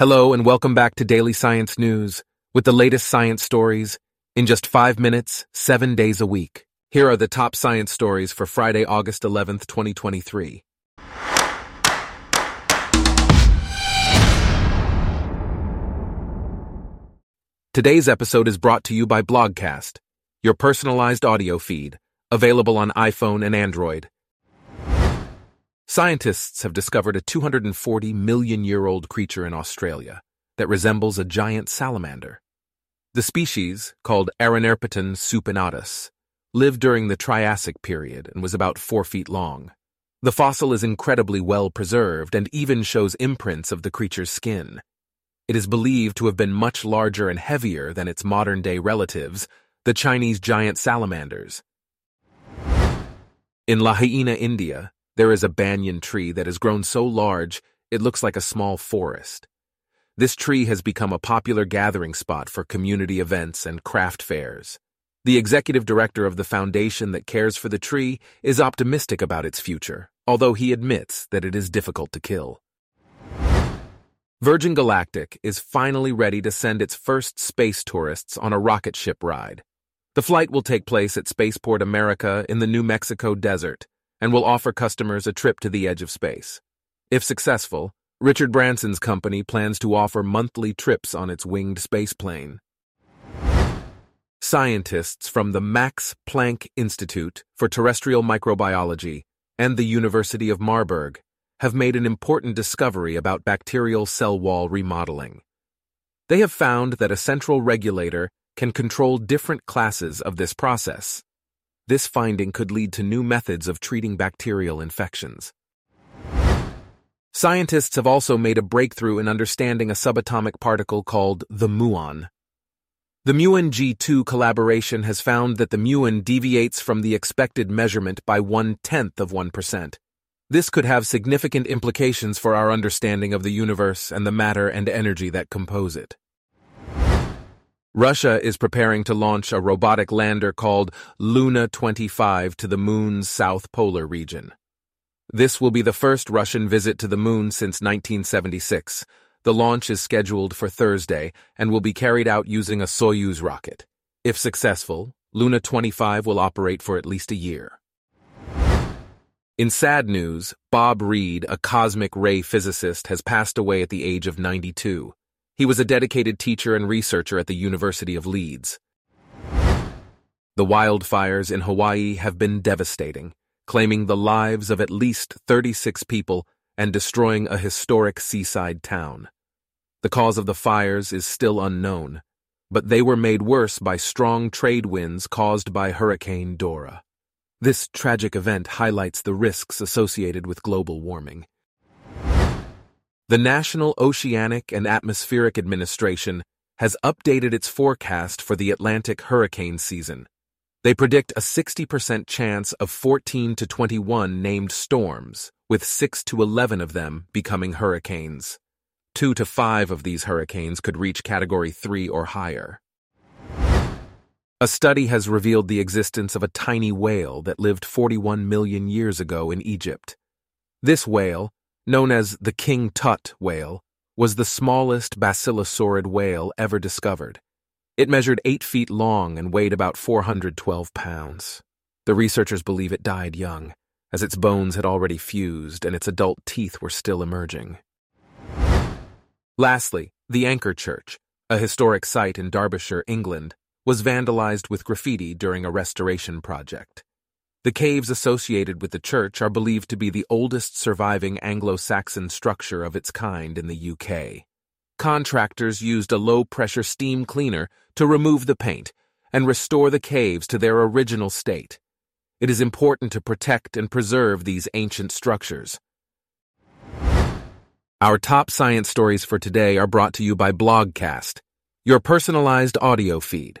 Hello and welcome back to Daily Science News with the latest science stories in just five minutes, seven days a week. Here are the top science stories for Friday, August 11th, 2023. Today's episode is brought to you by Blogcast, your personalized audio feed, available on iPhone and Android. Scientists have discovered a 240 million year old creature in Australia that resembles a giant salamander. The species, called Arenaerpeton supinatus, lived during the Triassic period and was about four feet long. The fossil is incredibly well preserved and even shows imprints of the creature's skin. It is believed to have been much larger and heavier than its modern day relatives, the Chinese giant salamanders. In Lahaina, India, there is a banyan tree that has grown so large it looks like a small forest. This tree has become a popular gathering spot for community events and craft fairs. The executive director of the foundation that cares for the tree is optimistic about its future, although he admits that it is difficult to kill. Virgin Galactic is finally ready to send its first space tourists on a rocket ship ride. The flight will take place at Spaceport America in the New Mexico desert and will offer customers a trip to the edge of space. If successful, Richard Branson's company plans to offer monthly trips on its winged spaceplane. Scientists from the Max Planck Institute for Terrestrial Microbiology and the University of Marburg have made an important discovery about bacterial cell wall remodeling. They have found that a central regulator can control different classes of this process. This finding could lead to new methods of treating bacterial infections. Scientists have also made a breakthrough in understanding a subatomic particle called the muon. The muon G2 collaboration has found that the muon deviates from the expected measurement by one-tenth of 1%. This could have significant implications for our understanding of the universe and the matter and energy that compose it. Russia is preparing to launch a robotic lander called Luna 25 to the Moon's south polar region. This will be the first Russian visit to the Moon since 1976. The launch is scheduled for Thursday and will be carried out using a Soyuz rocket. If successful, Luna 25 will operate for at least a year. In sad news, Bob Reid, a cosmic ray physicist, has passed away at the age of 92. He was a dedicated teacher and researcher at the University of Leeds. The wildfires in Hawaii have been devastating, claiming the lives of at least 36 people and destroying a historic seaside town. The cause of the fires is still unknown, but they were made worse by strong trade winds caused by Hurricane Dora. This tragic event highlights the risks associated with global warming. The National Oceanic and Atmospheric Administration has updated its forecast for the Atlantic hurricane season. They predict a 60% chance of 14 to 21 named storms, with 6 to 11 of them becoming hurricanes. 2 to 5 of these hurricanes could reach Category 3 or higher. A study has revealed the existence of a tiny whale that lived 41 million years ago in Egypt. This whale, known as the King Tut whale, was the smallest basilosaurid whale ever discovered. It measured 8 feet long and weighed about 412 pounds. The researchers believe it died young, as its bones had already fused and its adult teeth were still emerging. Lastly, the Anchor Church, a historic site in Derbyshire, England, was vandalized with graffiti during a restoration project. The caves associated with the church are believed to be the oldest surviving Anglo-Saxon structure of its kind in the UK. Contractors used a low-pressure steam cleaner to remove the paint and restore the caves to their original state. It is important to protect and preserve these ancient structures. Our top science stories for today are brought to you by Blogcast, your personalized audio feed.